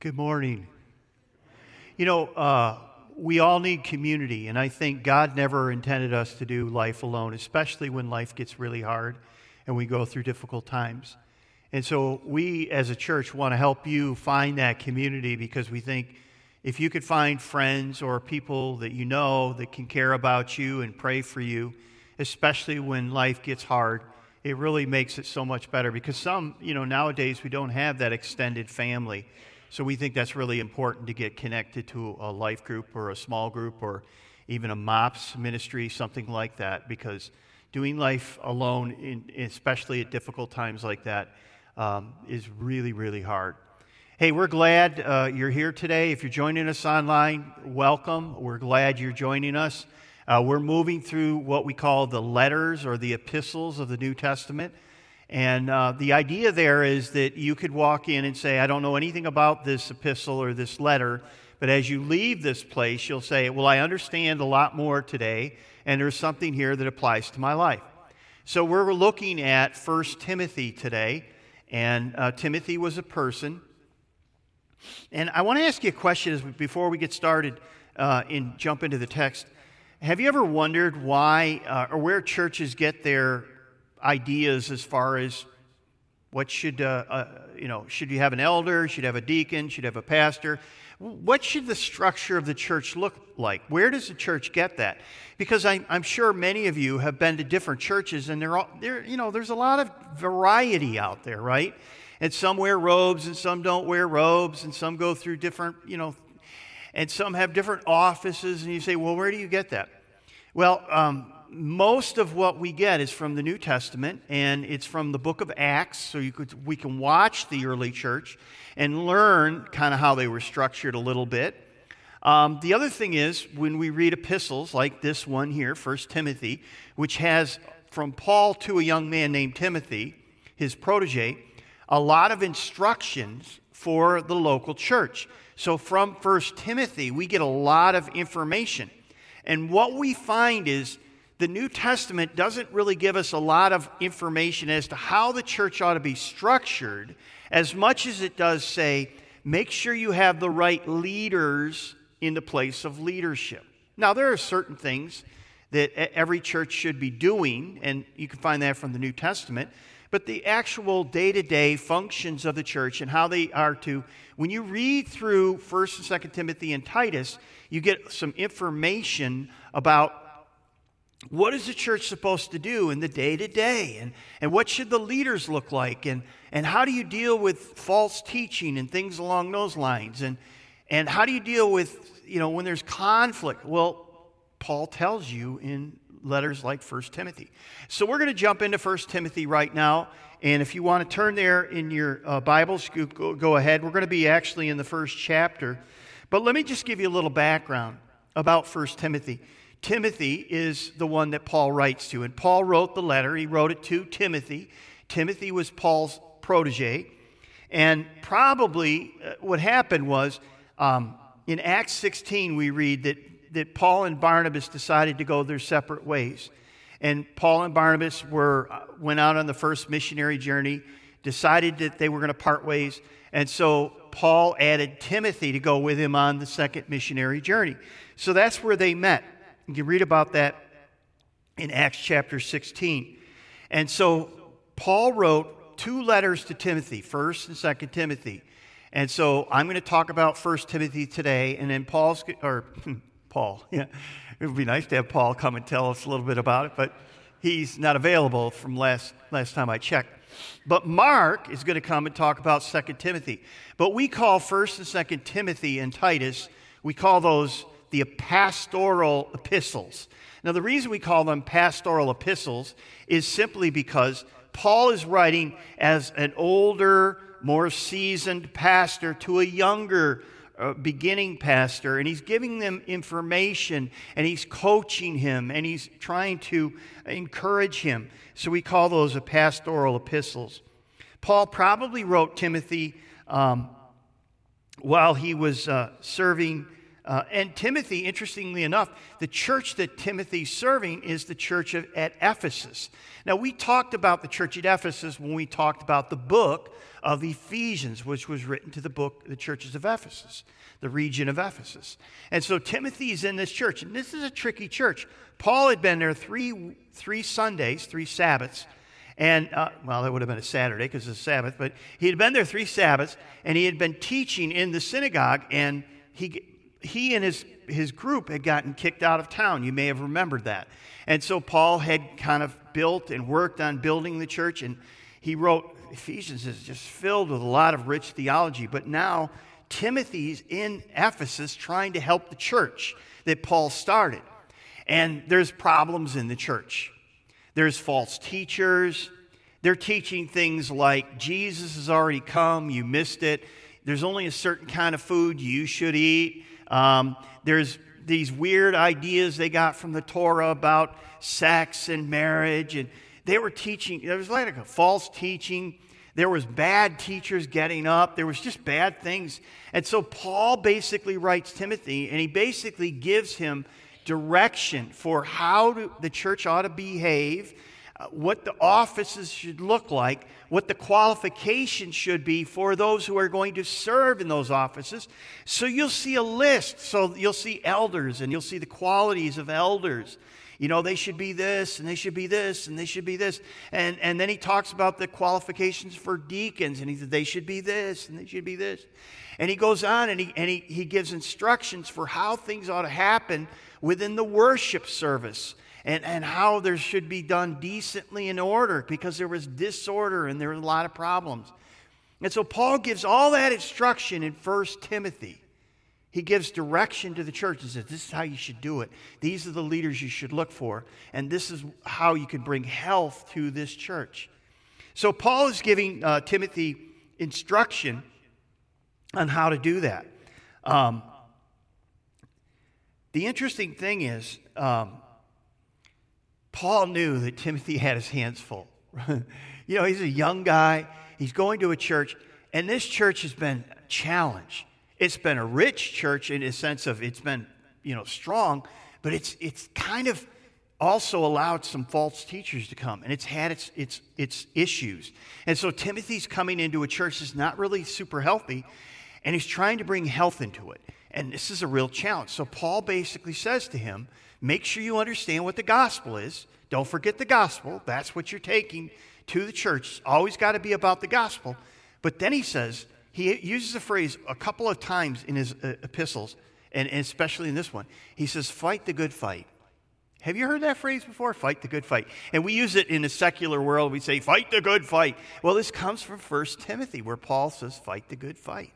Good morning. You know, uh, we all need community, and I think God never intended us to do life alone, especially when life gets really hard and we go through difficult times. And so, we as a church want to help you find that community because we think if you could find friends or people that you know that can care about you and pray for you, especially when life gets hard, it really makes it so much better because some, you know, nowadays we don't have that extended family so we think that's really important to get connected to a life group or a small group or even a MOPS ministry, something like that, because doing life alone, in, especially at difficult times like that, um, is really, really hard. Hey, we're glad uh, you're here today. If you're joining us online, welcome. We're glad you're joining us. Uh, we're moving through what we call the letters or the epistles of the New Testament. And uh, the idea there is that you could walk in and say, I don't know anything about this epistle or this letter, but as you leave this place, you'll say, Well, I understand a lot more today, and there's something here that applies to my life. So we're looking at 1 Timothy today, and uh, Timothy was a person. And I want to ask you a question before we get started uh, and jump into the text. Have you ever wondered why uh, or where churches get their ideas as far as what should, uh, uh, you know, should you have an elder, should you have a deacon, should you have a pastor? What should the structure of the church look like? Where does the church get that? Because I, am sure many of you have been to different churches, and there, there, you know, there's a lot of variety out there, right? And some wear robes, and some don't wear robes, and some go through different, you know, and some have different offices. And you say, well, where do you get that? Well, um, most of what we get is from the New Testament, and it's from the book of Acts. So you could, we can watch the early church and learn kind of how they were structured a little bit. Um, the other thing is, when we read epistles like this one here, 1 Timothy, which has from Paul to a young man named Timothy, his protege, a lot of instructions for the local church. So from 1 Timothy, we get a lot of information. And what we find is the New Testament doesn't really give us a lot of information as to how the church ought to be structured, as much as it does say, make sure you have the right leaders in the place of leadership. Now, there are certain things that every church should be doing, and you can find that from the New Testament. But the actual day to day functions of the church and how they are to, when you read through 1st and 2nd Timothy and Titus, you get some information about what is the church supposed to do in the day to day? And, and what should the leaders look like? And, and how do you deal with false teaching and things along those lines? And, and how do you deal with, you know, when there's conflict? Well, Paul tells you in letters like 1 Timothy. So we're going to jump into 1 Timothy right now. And if you want to turn there in your uh, Bibles, go, go ahead. We're going to be actually in the first chapter. But let me just give you a little background about 1 Timothy. Timothy is the one that Paul writes to. And Paul wrote the letter, he wrote it to Timothy. Timothy was Paul's protege. And probably uh, what happened was um, in Acts 16, we read that, that Paul and Barnabas decided to go their separate ways. And Paul and Barnabas were, uh, went out on the first missionary journey, decided that they were going to part ways. And so Paul added Timothy to go with him on the second missionary journey. So that's where they met. You can read about that in Acts chapter 16. And so Paul wrote two letters to Timothy, 1st and 2nd Timothy. And so I'm going to talk about 1st Timothy today, and then Paul's, or hmm, Paul, yeah. It would be nice to have Paul come and tell us a little bit about it, but he's not available from last, last time I checked. But Mark is going to come and talk about 2nd Timothy. But we call 1st and 2nd Timothy and Titus, we call those the pastoral epistles. Now, the reason we call them pastoral epistles is simply because Paul is writing as an older, more seasoned pastor to a younger, uh, beginning pastor, and he's giving them information and he's coaching him and he's trying to encourage him. So we call those a pastoral epistles. Paul probably wrote Timothy um, while he was uh, serving Uh, and Timothy, interestingly enough, the church that Timothy's serving is the church of, at Ephesus. Now, we talked about the church at Ephesus when we talked about the book of Ephesians, which was written to the book, the churches of Ephesus, the region of Ephesus. And so Timothy's in this church, and this is a tricky church. Paul had been there three, three Sundays, three Sabbaths, and, uh, well, that would have been a Saturday because it's a Sabbath, but he had been there three Sabbaths, and he had been teaching in the synagogue, and he, he and his, his group had gotten kicked out of town. You may have remembered that. And so Paul had kind of built and worked on building the church, and he wrote Ephesians is just filled with a lot of rich theology. But now Timothy's in Ephesus trying to help the church that Paul started. And there's problems in the church. There's false teachers. They're teaching things like Jesus has already come, you missed it. There's only a certain kind of food you should eat. Um, there's these weird ideas they got from the Torah about sex and marriage. And they were teaching, there was like a false teaching. There was bad teachers getting up. There was just bad things. And so Paul basically writes Timothy, and he basically gives him direction for how to, the church ought to behave, Uh, what the offices should look like, what the qualifications should be for those who are going to serve in those offices. So you'll see a list. So you'll see elders and you'll see the qualities of elders. You know, they should be this and they should be this and they should be this. And, and then he talks about the qualifications for deacons and he said they should be this and they should be this. And he goes on and he, and he, he gives instructions for how things ought to happen within the worship service and, and how there should be done decently in order because there was disorder and there were a lot of problems. And so Paul gives all that instruction in 1 Timothy. He gives direction to the church and says, This is how you should do it. These are the leaders you should look for. And this is how you can bring health to this church. So Paul is giving uh, Timothy instruction on how to do that. Um, the interesting thing is, um, Paul knew that Timothy had his hands full. you know, he's a young guy, he's going to a church, and this church has been challenged. It's been a rich church in a sense of it's been, you know, strong, but it's, it's kind of also allowed some false teachers to come, and it's had its, its, its issues. And so Timothy's coming into a church that's not really super healthy, and he's trying to bring health into it. And this is a real challenge. So Paul basically says to him, make sure you understand what the gospel is. Don't forget the gospel. That's what you're taking to the church. It's always got to be about the gospel. But then he says, he uses the phrase a couple of times in his uh, epistles, and, especially in this one. He says, fight the good fight. Have you heard that phrase before? Fight the good fight. And we use it in the secular world. We say, fight the good fight. Well, this comes from 1 Timothy, where Paul says, fight the good fight.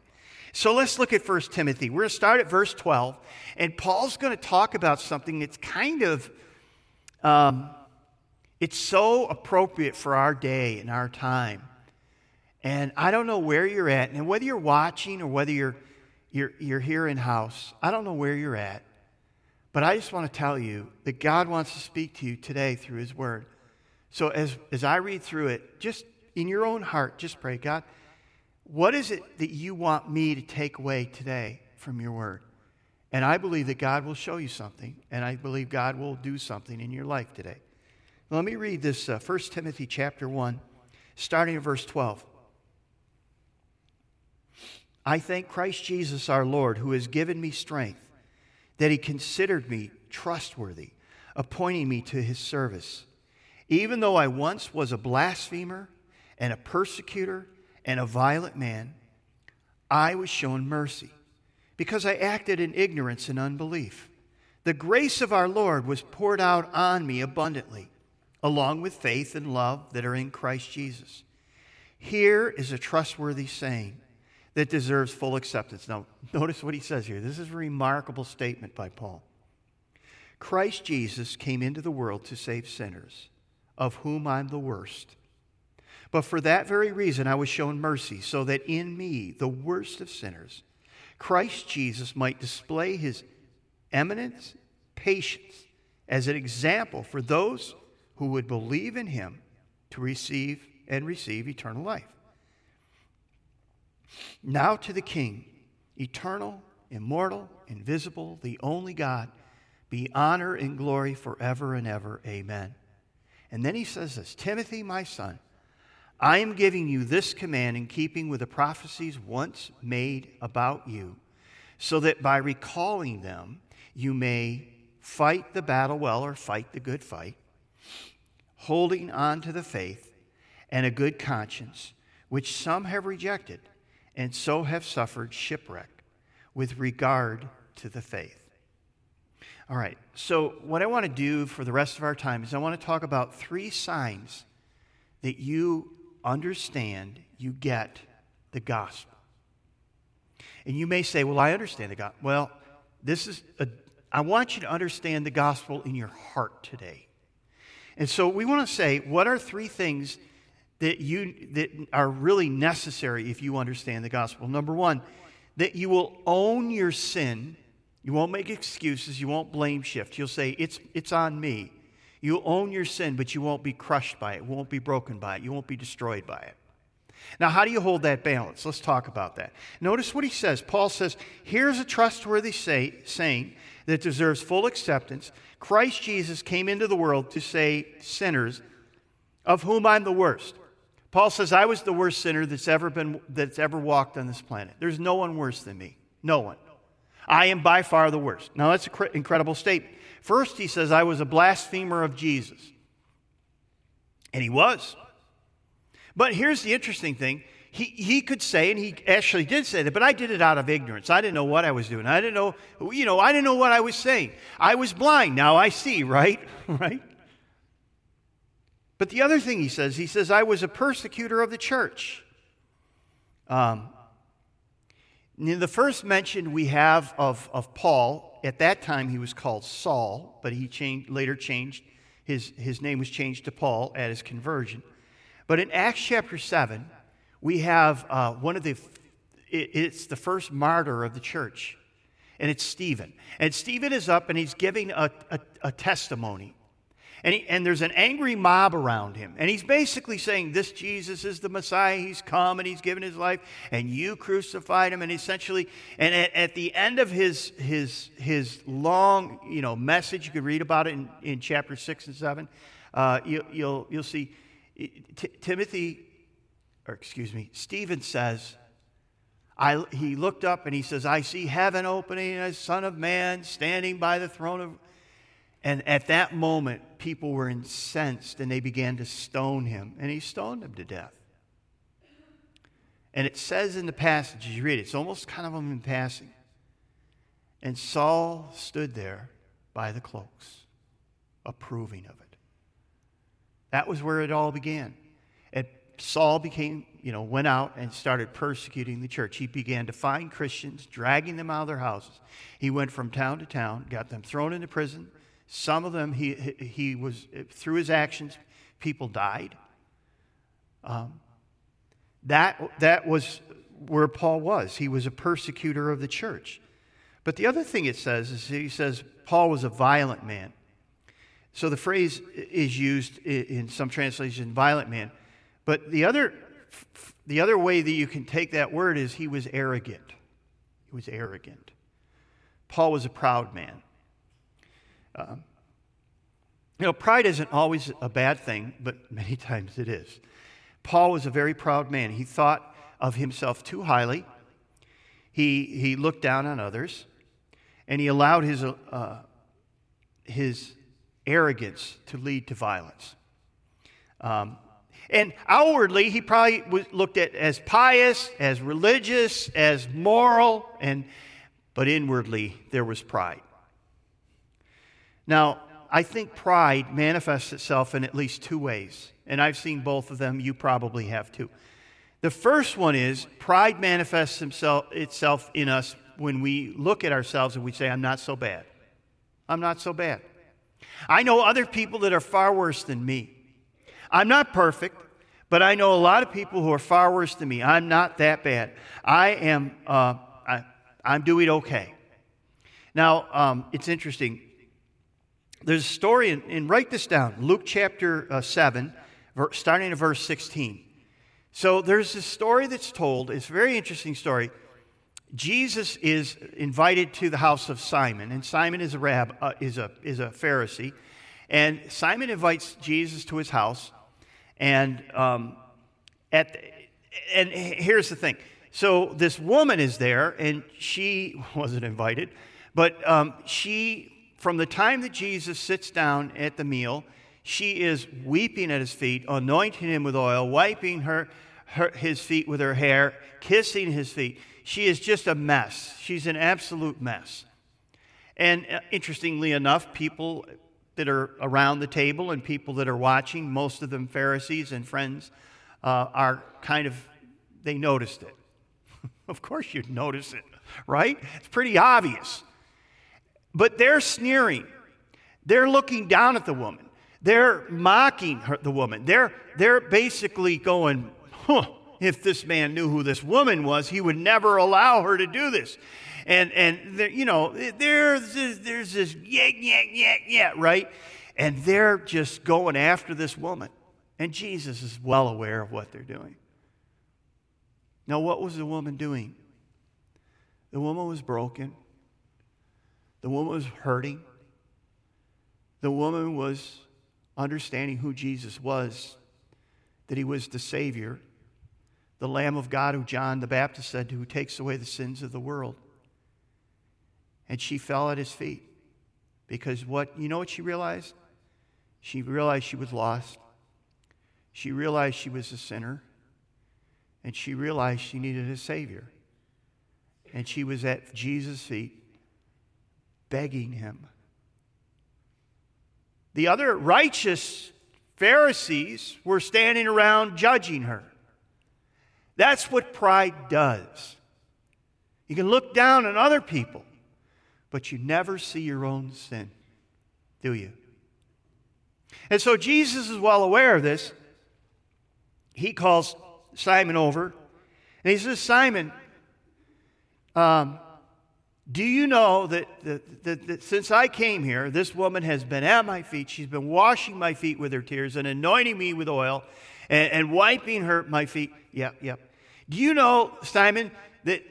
So let's look at 1 Timothy. We're going to start at verse 12, and Paul's going to talk about something that's kind of, um, it's so appropriate for our day and our time. And I don't know where you're at, and whether you're watching or whether you're, you're, you're here in house, I don't know where you're at. But I just want to tell you that God wants to speak to you today through His Word. So as, as I read through it, just in your own heart, just pray, God, what is it that you want me to take away today from your word? And I believe that God will show you something, and I believe God will do something in your life today. Let me read this uh, 1 Timothy chapter 1, starting at verse 12. I thank Christ Jesus our Lord, who has given me strength, that he considered me trustworthy, appointing me to his service. Even though I once was a blasphemer and a persecutor and a violent man, I was shown mercy because I acted in ignorance and unbelief. The grace of our Lord was poured out on me abundantly, along with faith and love that are in Christ Jesus. Here is a trustworthy saying that deserves full acceptance. Now, notice what he says here. This is a remarkable statement by Paul. Christ Jesus came into the world to save sinners, of whom I'm the worst. But for that very reason, I was shown mercy, so that in me, the worst of sinners, Christ Jesus might display his eminence, patience as an example for those who would believe in him to receive and receive eternal life. Now to the King, eternal, immortal, invisible, the only God, be honor and glory forever and ever. Amen. And then he says this Timothy, my son, I am giving you this command in keeping with the prophecies once made about you, so that by recalling them, you may fight the battle well or fight the good fight, holding on to the faith and a good conscience, which some have rejected and so have suffered shipwreck with regard to the faith. All right, so what I want to do for the rest of our time is I want to talk about three signs that you understand, you get the gospel. And you may say, Well, I understand the gospel. Well, this is a, I want you to understand the gospel in your heart today. And so we want to say, what are three things that you that are really necessary if you understand the gospel? Number one, that you will own your sin. You won't make excuses. You won't blame shift. You'll say, It's, it's on me. You'll own your sin, but you won't be crushed by it. You won't be broken by it. You won't be destroyed by it. Now, how do you hold that balance? Let's talk about that. Notice what he says. Paul says, Here's a trustworthy say, saying that deserves full acceptance. Christ Jesus came into the world to save sinners, of whom I'm the worst. Paul says, I was the worst sinner that's ever, been, that's ever walked on this planet. There's no one worse than me. No one. I am by far the worst. Now, that's an incredible statement. First, he says, I was a blasphemer of Jesus. And he was. But here's the interesting thing. He, he could say, and he actually did say that, but I did it out of ignorance. I didn't know what I was doing. I didn't know, you know, I didn't know what I was saying. I was blind. Now I see, right? right? But the other thing he says, he says, I was a persecutor of the church. Um, in the first mention we have of, of Paul, at that time he was called Saul, but he changed, later changed, his, his name was changed to Paul at his conversion. But in Acts chapter 7, we have uh, one of the, it, it's the first martyr of the church, and it's Stephen. And Stephen is up and he's giving a, a, a testimony. And, he, and there's an angry mob around him. And he's basically saying, This Jesus is the Messiah. He's come and he's given his life, and you crucified him. And essentially, and at, at the end of his, his, his long you know, message, you can read about it in, in chapter 6 and 7, uh, you, will you'll, you'll see T- Timothy, or excuse me, Stephen says, I, he looked up and he says, I see heaven opening and a Son of Man standing by the throne of and at that moment, people were incensed and they began to stone him, and he stoned them to death. And it says in the passage, as you read it, it's almost kind of in passing. And Saul stood there by the cloaks, approving of it. That was where it all began. And Saul became, you know, went out and started persecuting the church. He began to find Christians, dragging them out of their houses. He went from town to town, got them thrown into prison, some of them, he, he was, through his actions, people died. Um, that, that was where Paul was. He was a persecutor of the church. But the other thing it says is he says Paul was a violent man. So the phrase is used in some translations, violent man. But the other, the other way that you can take that word is he was arrogant. He was arrogant. Paul was a proud man. Uh, you know, pride isn't always a bad thing, but many times it is. Paul was a very proud man. He thought of himself too highly, he, he looked down on others, and he allowed his, uh, his arrogance to lead to violence. Um, and outwardly, he probably was looked at as pious, as religious, as moral, and, but inwardly, there was pride. Now, I think pride manifests itself in at least two ways, and I've seen both of them. You probably have too. The first one is pride manifests himself, itself in us when we look at ourselves and we say, I'm not so bad. I'm not so bad. I know other people that are far worse than me. I'm not perfect, but I know a lot of people who are far worse than me. I'm not that bad. I am, uh, I, am doing okay. Now, um, it's interesting. There's a story, and, write this down Luke chapter uh, 7, starting at verse 16. So there's this story that's told. It's a very interesting story. Jesus is invited to the house of Simon, and Simon is a rab, uh, is a is a Pharisee, and Simon invites Jesus to his house, and um, at and here's the thing. So this woman is there, and she wasn't invited, but um, she from the time that Jesus sits down at the meal, she is weeping at his feet, anointing him with oil, wiping her, her his feet with her hair, kissing his feet. She is just a mess. She's an absolute mess. And uh, interestingly enough, people that are around the table and people that are watching, most of them Pharisees and friends, uh, are kind of, they noticed it. of course you'd notice it, right? It's pretty obvious. But they're sneering. They're looking down at the woman. They're mocking her, the woman. They're, they're basically going, huh, if this man knew who this woman was, he would never allow her to do this. And, and you know, there's this, there's this yeah, yeah, yeah, yeah, right? And they're just going after this woman. And Jesus is well aware of what they're doing. Now, what was the woman doing? The woman was broken. The woman was hurting. The woman was understanding who Jesus was, that he was the Savior, the Lamb of God who John the Baptist said, who takes away the sins of the world. And she fell at his feet because what, you know what she realized? She realized she was lost. She realized she was a sinner. And she realized she needed a Savior. And she was at Jesus' feet begging him. The other righteous Pharisees were standing around judging her. That's what pride does. You can look down on other people, but you never see your own sin, do you? And so Jesus is well aware of this. He calls Simon over and he says, Simon, um, do you know that, that, that, that, since I came here, this woman has been at my feet? She's been washing my feet with her tears and anointing me with oil and, and wiping her my feet. Yep, yep. Do you know, Simon, that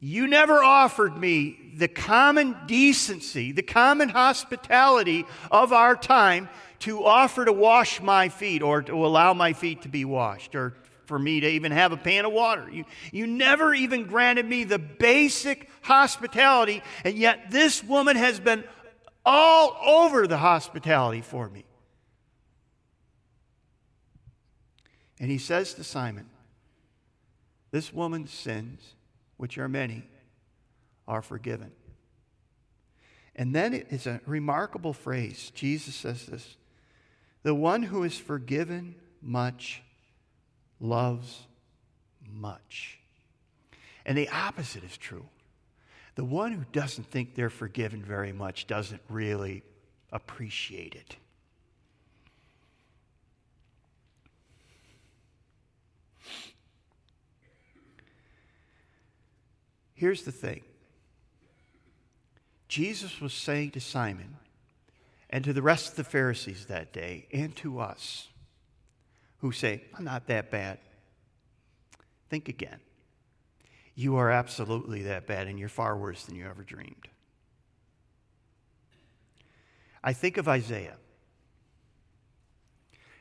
you never offered me the common decency, the common hospitality of our time to offer to wash my feet or to allow my feet to be washed or for me to even have a pan of water. You, you never even granted me the basic hospitality, and yet this woman has been all over the hospitality for me. And he says to Simon, This woman's sins, which are many, are forgiven. And then it's a remarkable phrase. Jesus says this The one who is forgiven much loves much. And the opposite is true. The one who doesn't think they're forgiven very much doesn't really appreciate it. Here's the thing Jesus was saying to Simon and to the rest of the Pharisees that day and to us who say, I'm not that bad. Think again. You are absolutely that bad, and you're far worse than you ever dreamed. I think of Isaiah.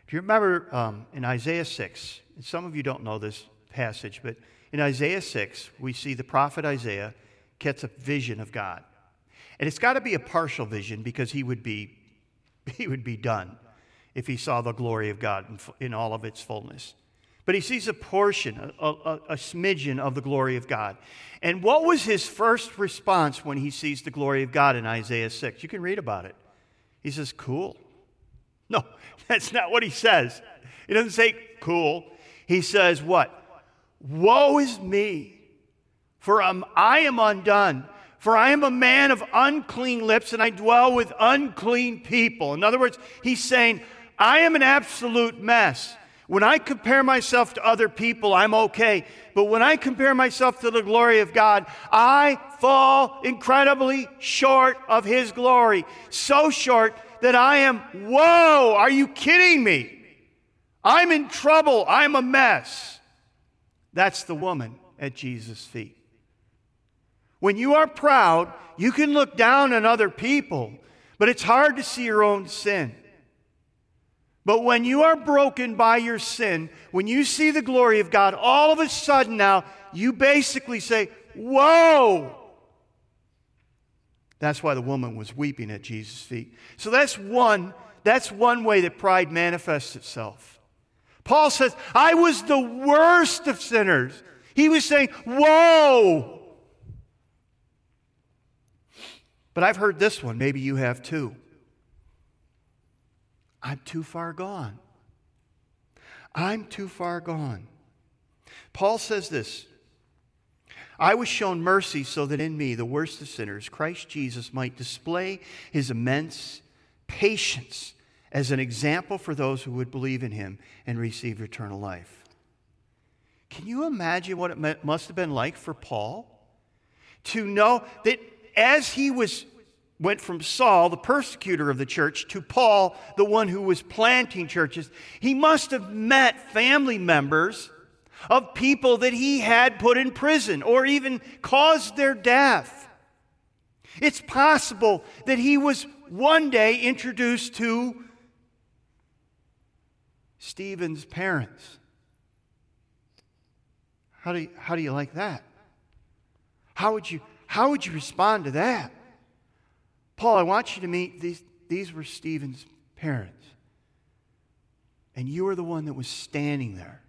Do you remember um, in Isaiah 6? And some of you don't know this passage, but in Isaiah 6, we see the prophet Isaiah gets a vision of God. And it's got to be a partial vision because he would be, he would be done if he saw the glory of God in, all of its fullness. But he sees a portion, a, a, a, smidgen of the glory of God. And what was his first response when he sees the glory of God in Isaiah 6? You can read about it. He says, Cool. No, that's not what he says. He doesn't say cool. He says, What? Woe is me, for I'm, I am undone. For I am a man of unclean lips, and I dwell with unclean people. In other words, he's saying, I am an absolute mess. When I compare myself to other people, I'm okay. But when I compare myself to the glory of God, I fall incredibly short of His glory. So short that I am, whoa, are you kidding me? I'm in trouble. I'm a mess. That's the woman at Jesus' feet. When you are proud, you can look down on other people, but it's hard to see your own sin. But when you are broken by your sin, when you see the glory of God, all of a sudden now, you basically say, Whoa! That's why the woman was weeping at Jesus' feet. So that's one, that's one way that pride manifests itself. Paul says, I was the worst of sinners. He was saying, Whoa! But I've heard this one, maybe you have too. I'm too far gone. I'm too far gone. Paul says this I was shown mercy so that in me, the worst of sinners, Christ Jesus might display his immense patience as an example for those who would believe in him and receive eternal life. Can you imagine what it must have been like for Paul to know that as he was went from Saul, the persecutor of the church, to Paul, the one who was planting churches, he must have met family members of people that he had put in prison or even caused their death. It's possible that he was one day introduced to Stephen's parents. How do you, how do you like that? How would you, how would you respond to that? Paul, I want you to meet these, these were Stephen's parents. And you were the one that was standing there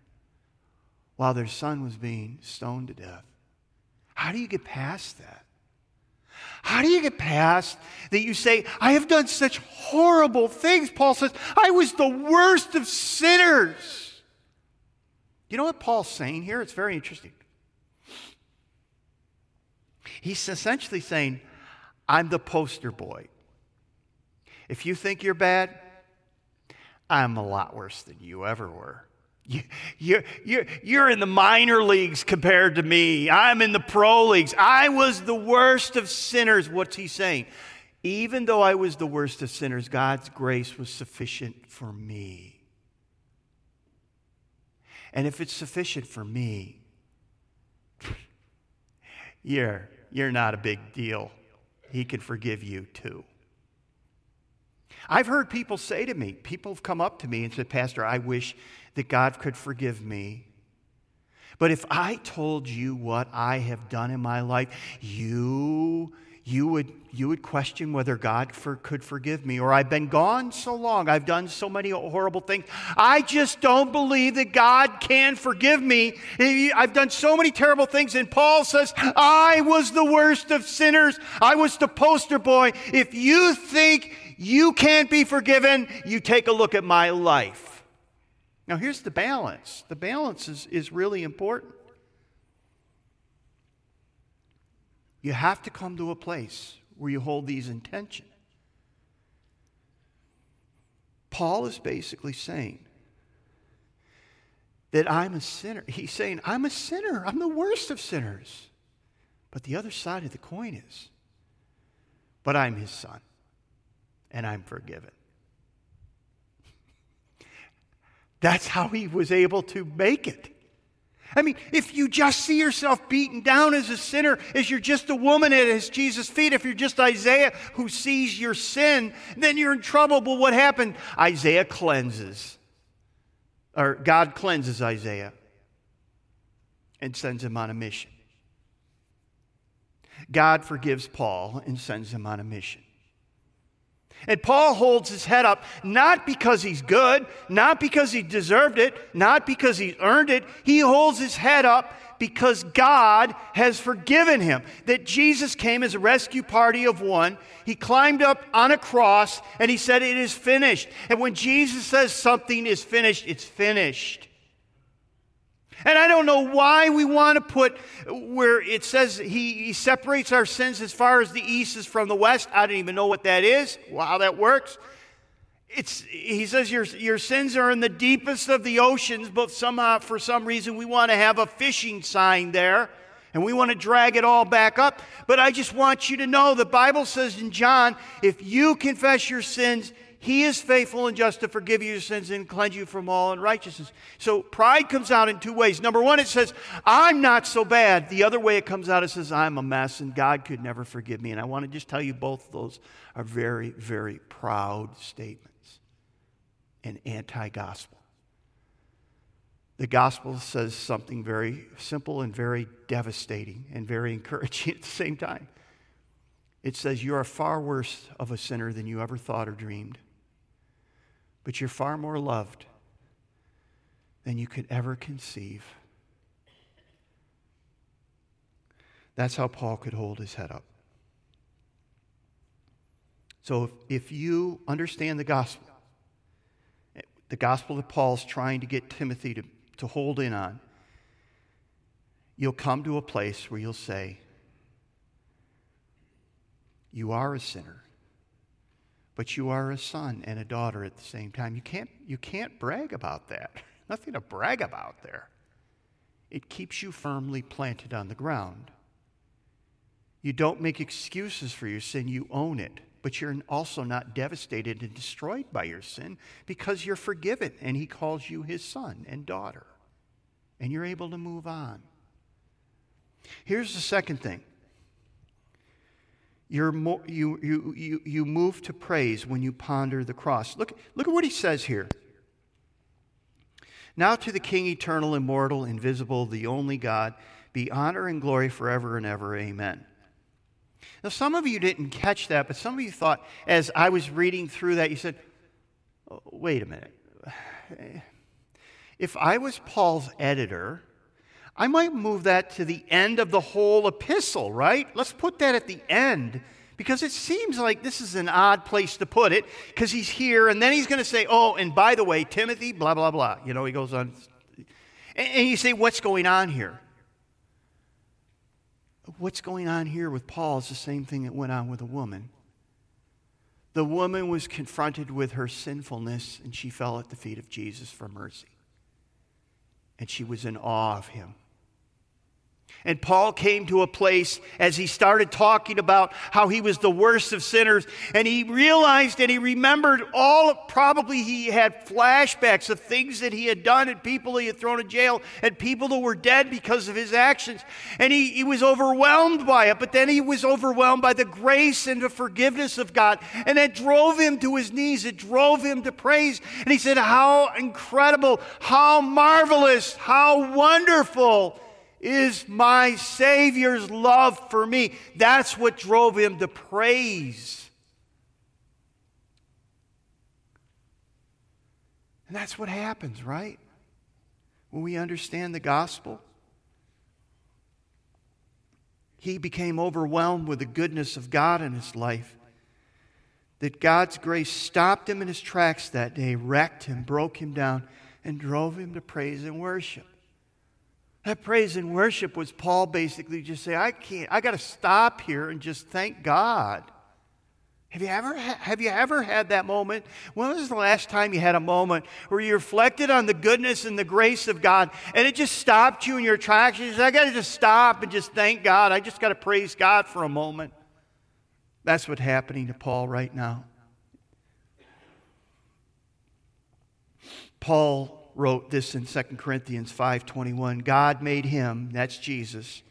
while their son was being stoned to death. How do you get past that? How do you get past that you say, I have done such horrible things? Paul says, I was the worst of sinners. You know what Paul's saying here? It's very interesting. He's essentially saying, I'm the poster boy. If you think you're bad, I'm a lot worse than you ever were. You, you're, you're, you're in the minor leagues compared to me. I'm in the pro leagues. I was the worst of sinners. What's he saying? Even though I was the worst of sinners, God's grace was sufficient for me. And if it's sufficient for me, you're, you're not a big deal he can forgive you too. I've heard people say to me, people have come up to me and said, Pastor, I wish that God could forgive me. But if I told you what I have done in my life, you you would, you would question whether God for, could forgive me. Or I've been gone so long, I've done so many horrible things. I just don't believe that God can forgive me. I've done so many terrible things. And Paul says, I was the worst of sinners. I was the poster boy. If you think you can't be forgiven, you take a look at my life. Now, here's the balance the balance is, is really important. You have to come to a place where you hold these in tension. Paul is basically saying that I'm a sinner. He's saying, I'm a sinner. I'm the worst of sinners. But the other side of the coin is, but I'm his son and I'm forgiven. That's how he was able to make it. I mean, if you just see yourself beaten down as a sinner, as you're just a woman at his Jesus' feet, if you're just Isaiah who sees your sin, then you're in trouble. But what happened? Isaiah cleanses, or God cleanses Isaiah and sends him on a mission. God forgives Paul and sends him on a mission. And Paul holds his head up not because he's good, not because he deserved it, not because he earned it. He holds his head up because God has forgiven him. That Jesus came as a rescue party of one. He climbed up on a cross and he said, It is finished. And when Jesus says something is finished, it's finished. And I don't know why we want to put where it says he, he, separates our sins as far as the east is from the west. I don't even know what that is, how that works. It's, he says your, your sins are in the deepest of the oceans, but somehow, for some reason, we want to have a fishing sign there and we want to drag it all back up. But I just want you to know the Bible says in John, if you confess your sins, He is faithful and just to forgive you your sins and cleanse you from all unrighteousness. So pride comes out in two ways. Number one, it says, I'm not so bad. The other way it comes out, it says, I'm a mess and God could never forgive me. And I want to just tell you both of those are very, very proud statements and anti gospel. The gospel says something very simple and very devastating and very encouraging at the same time. It says, You are far worse of a sinner than you ever thought or dreamed, but you're far more loved than you could ever conceive. That's how Paul could hold his head up. So if, if you understand the gospel, the gospel that Paul's trying to get Timothy to to hold in on, you'll come to a place where you'll say, You are a sinner, but you are a son and a daughter at the same time. You can't, you can't brag about that. Nothing to brag about there. It keeps you firmly planted on the ground. You don't make excuses for your sin, you own it but you're also not devastated and destroyed by your sin because you're forgiven and He calls you His son and daughter. And you're able to move on. Here's the second thing you're more, you, you, you, you move to praise when you ponder the cross. Look, look at what He says here. Now to the King, eternal, immortal, invisible, the only God, be honor and glory forever and ever. Amen. Now, some of you didn't catch that, but some of you thought, as I was reading through that, you said, oh, wait a minute. If I was Paul's editor, I might move that to the end of the whole epistle, right? Let's put that at the end because it seems like this is an odd place to put it because he's here and then he's going to say, oh, and by the way, Timothy, blah, blah, blah. You know, he goes on. And you say, what's going on here? what's going on here with Paul is the same thing that went on with a woman. The woman was confronted with her sinfulness and she fell at the feet of Jesus for mercy. And she was in awe of him. And Paul came to a place as he started talking about how he was the worst of sinners. And he realized and he remembered all, probably he had flashbacks of things that he had done and people he had thrown in jail and people that were dead because of his actions. And he, he was overwhelmed by it. But then he was overwhelmed by the grace and the forgiveness of God. And it drove him to his knees, it drove him to praise. And he said, How incredible, how marvelous, how wonderful is my Savior's love for me. That's what drove him to praise. And that's what happens, right? When we understand the gospel. He became overwhelmed with the goodness of God in his life. That God's grace stopped him in his tracks that day, wrecked him, broke him down, and drove him to praise and worship. That praise and worship was Paul basically just say, I can't, I got to stop here and just thank God. Have you, ever, have you ever had that moment? When was the last time you had a moment where you reflected on the goodness and the grace of God and it just stopped you in your tracks? You said, I got to just stop and just thank God. I just got to praise God for a moment. That's what's happening to Paul right now. Paul wrote this in 2 Corinthians 5:21. God made him, that's Jesus,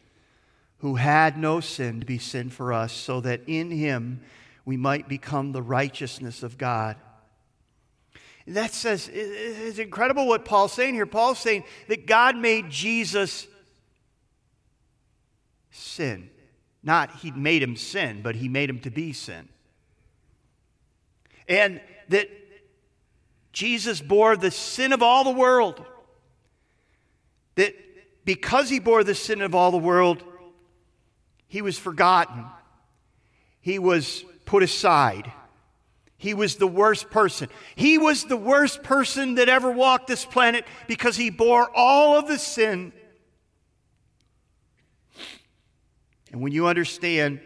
who had no sin to be sin for us, so that in him we might become the righteousness of God. That says, it's incredible what Paul's saying here. Paul's saying that God made Jesus sin. Not he made him sin, but he made him to be sin. And that Jesus bore the sin of all the world. That because he bore the sin of all the world, he was forgotten. He was put aside. He was the worst person. He was the worst person that ever walked this planet because he bore all of the sin. And when you understand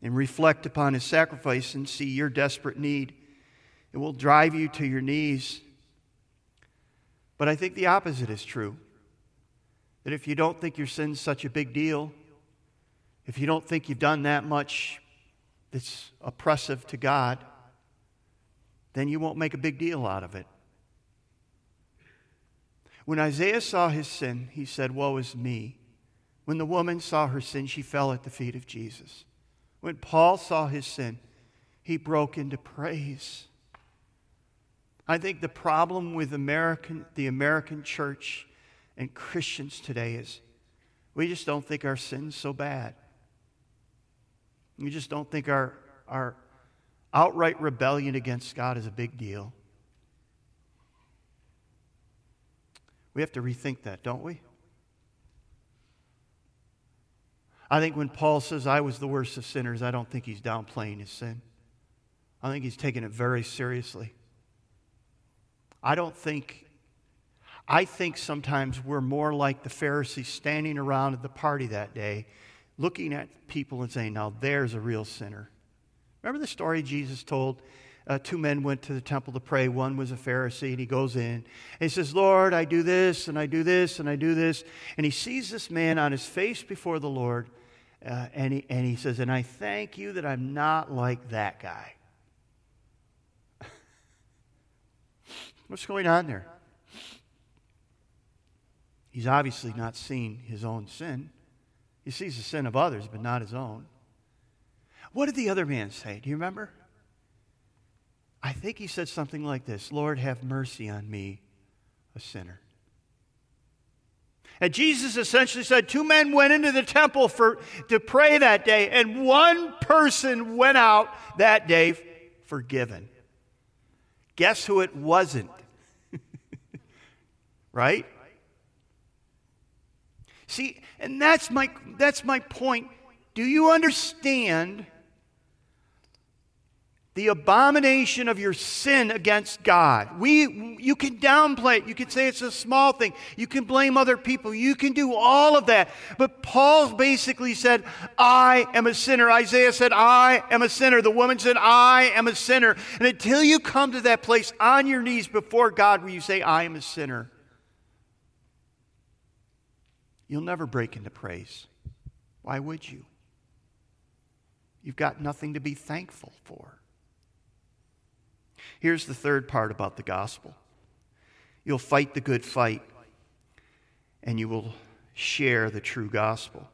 and reflect upon his sacrifice and see your desperate need, it will drive you to your knees. But I think the opposite is true. That if you don't think your sin's such a big deal, if you don't think you've done that much that's oppressive to God, then you won't make a big deal out of it. When Isaiah saw his sin, he said, Woe is me. When the woman saw her sin, she fell at the feet of Jesus. When Paul saw his sin, he broke into praise. I think the problem with American, the American church and Christians today is we just don't think our sin's so bad. We just don't think our, our outright rebellion against God is a big deal. We have to rethink that, don't we? I think when Paul says, I was the worst of sinners, I don't think he's downplaying his sin. I think he's taking it very seriously. I don't think, I think sometimes we're more like the Pharisees standing around at the party that day, looking at people and saying, Now there's a real sinner. Remember the story Jesus told? Uh, two men went to the temple to pray. One was a Pharisee, and he goes in. And he says, Lord, I do this, and I do this, and I do this. And he sees this man on his face before the Lord, uh, and, he, and he says, And I thank you that I'm not like that guy. What's going on there? He's obviously not seeing his own sin. He sees the sin of others, but not his own. What did the other man say? Do you remember? I think he said something like this Lord, have mercy on me, a sinner. And Jesus essentially said two men went into the temple for, to pray that day, and one person went out that day forgiven. Guess who it wasn't? Right? See, and that's my, that's my point. Do you understand the abomination of your sin against God. We, you can downplay it. You can say it's a small thing. You can blame other people. You can do all of that. But Paul basically said, I am a sinner. Isaiah said, I am a sinner. The woman said, I am a sinner. And until you come to that place on your knees before God where you say, I am a sinner, you'll never break into praise. Why would you? You've got nothing to be thankful for. Here's the third part about the gospel you'll fight the good fight, and you will share the true gospel.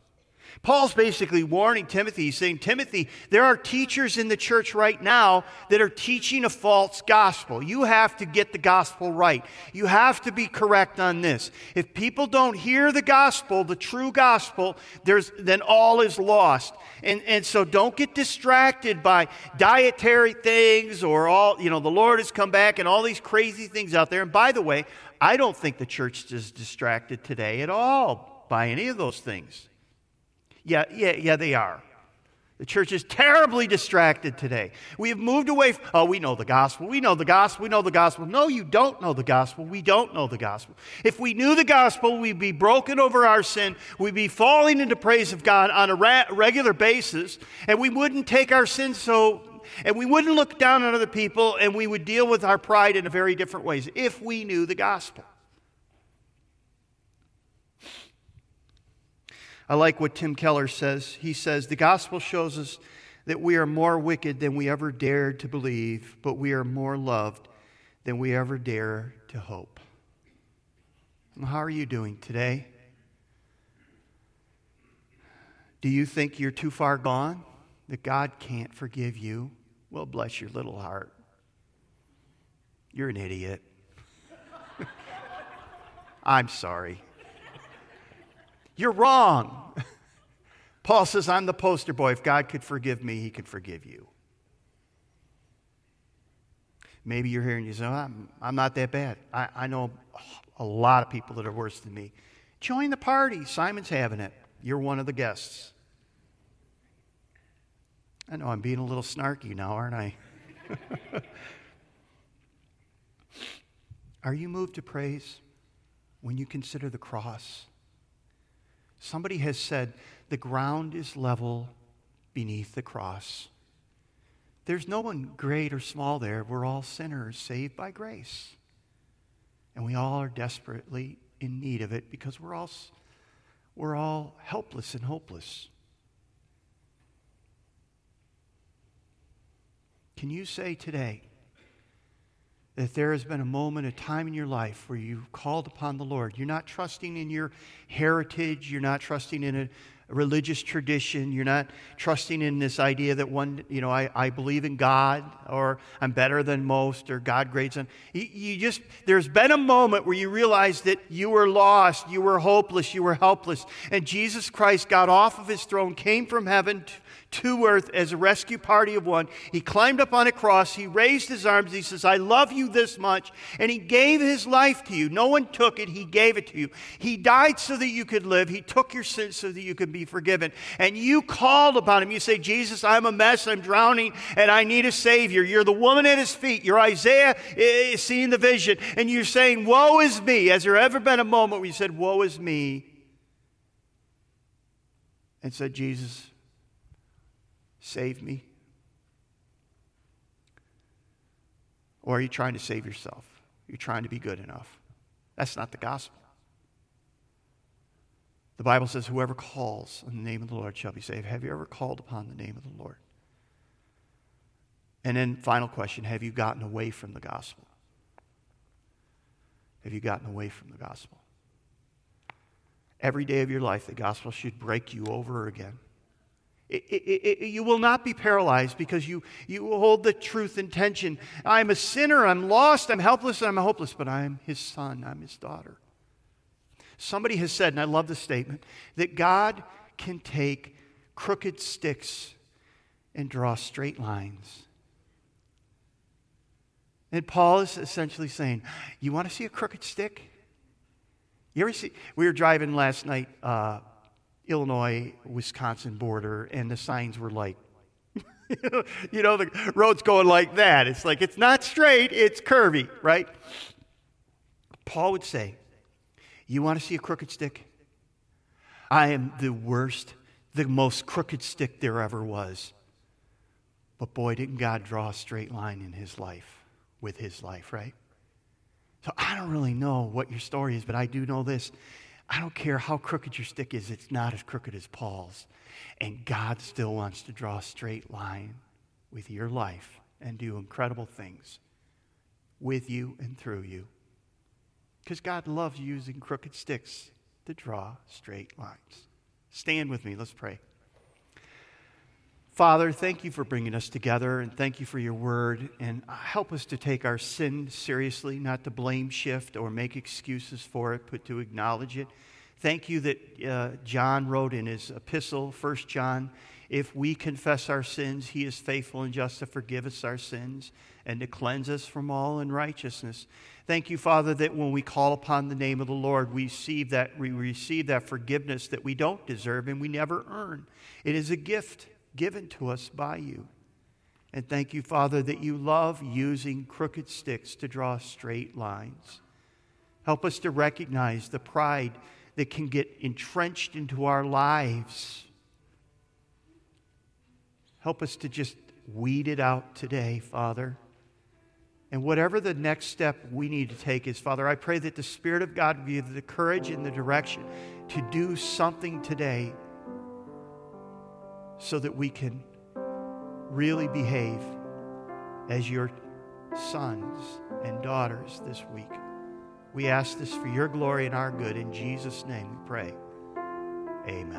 Paul's basically warning Timothy. He's saying, Timothy, there are teachers in the church right now that are teaching a false gospel. You have to get the gospel right. You have to be correct on this. If people don't hear the gospel, the true gospel, there's, then all is lost. And, and so don't get distracted by dietary things or all, you know, the Lord has come back and all these crazy things out there. And by the way, I don't think the church is distracted today at all by any of those things. Yeah, yeah, yeah, they are. The church is terribly distracted today. We have moved away. From, oh, we know the gospel. We know the gospel. We know the gospel. No, you don't know the gospel. We don't know the gospel. If we knew the gospel, we'd be broken over our sin. We'd be falling into praise of God on a ra- regular basis, and we wouldn't take our sins so, and we wouldn't look down on other people, and we would deal with our pride in a very different ways if we knew the gospel. I like what Tim Keller says. He says, The gospel shows us that we are more wicked than we ever dared to believe, but we are more loved than we ever dare to hope. how are you doing today? Do you think you're too far gone? That God can't forgive you? Well, bless your little heart. You're an idiot. I'm sorry. You're wrong. Paul says, I'm the poster boy. If God could forgive me, he could forgive you. Maybe you're here and you say, I'm, I'm not that bad. I, I know a lot of people that are worse than me. Join the party. Simon's having it. You're one of the guests. I know I'm being a little snarky now, aren't I? are you moved to praise when you consider the cross? Somebody has said, the ground is level beneath the cross. There's no one great or small there. We're all sinners saved by grace. And we all are desperately in need of it because we're all, we're all helpless and hopeless. Can you say today, that there has been a moment, a time in your life where you called upon the Lord. You're not trusting in your heritage, you're not trusting in a, religious tradition. You're not trusting in this idea that one, you know, I, I believe in God or I'm better than most or God grades on. You, you just, there's been a moment where you realize that you were lost, you were hopeless, you were helpless. And Jesus Christ got off of his throne, came from heaven to earth as a rescue party of one. He climbed up on a cross. He raised his arms. He says, I love you this much. And he gave his life to you. No one took it. He gave it to you. He died so that you could live. He took your sins so that you could be forgiven. And you called upon him. You say, Jesus, I'm a mess. I'm drowning and I need a Savior. You're the woman at his feet. You're Isaiah eh, seeing the vision. And you're saying, Woe is me. Has there ever been a moment where you said, Woe is me? And said, Jesus, Save me? Or are you trying to save yourself? You're trying to be good enough. That's not the gospel. The Bible says, Whoever calls on the name of the Lord shall be saved. Have you ever called upon the name of the Lord? And then, final question Have you gotten away from the gospel? Have you gotten away from the gospel? Every day of your life, the gospel should break you over again. It, it, it, you will not be paralyzed because you, you hold the truth in tension. I'm a sinner, I'm lost, I'm helpless, and I'm hopeless, but I'm his son, I'm his daughter. Somebody has said, and I love this statement, that God can take crooked sticks and draw straight lines. And Paul is essentially saying, You want to see a crooked stick? You ever see? We were driving last night. Uh, Illinois Wisconsin border, and the signs were like, you know, the road's going like that. It's like, it's not straight, it's curvy, right? Paul would say, You want to see a crooked stick? I am the worst, the most crooked stick there ever was. But boy, didn't God draw a straight line in his life with his life, right? So I don't really know what your story is, but I do know this I don't care how crooked your stick is, it's not as crooked as Paul's. And God still wants to draw a straight line with your life and do incredible things with you and through you. Because God loves using crooked sticks to draw straight lines. Stand with me, let's pray. Father, thank you for bringing us together and thank you for your word. And help us to take our sin seriously, not to blame shift or make excuses for it, but to acknowledge it. Thank you that uh, John wrote in his epistle, 1 John, if we confess our sins, he is faithful and just to forgive us our sins and to cleanse us from all unrighteousness. Thank you, Father, that when we call upon the name of the Lord, we receive that, we receive that forgiveness that we don't deserve and we never earn. It is a gift given to us by you. And thank you, Father, that you love using crooked sticks to draw straight lines. Help us to recognize the pride that can get entrenched into our lives. Help us to just weed it out today, Father. And whatever the next step we need to take is, Father, I pray that the Spirit of God give you the courage and the direction to do something today so that we can really behave as your sons and daughters this week. We ask this for your glory and our good. In Jesus' name we pray. Amen.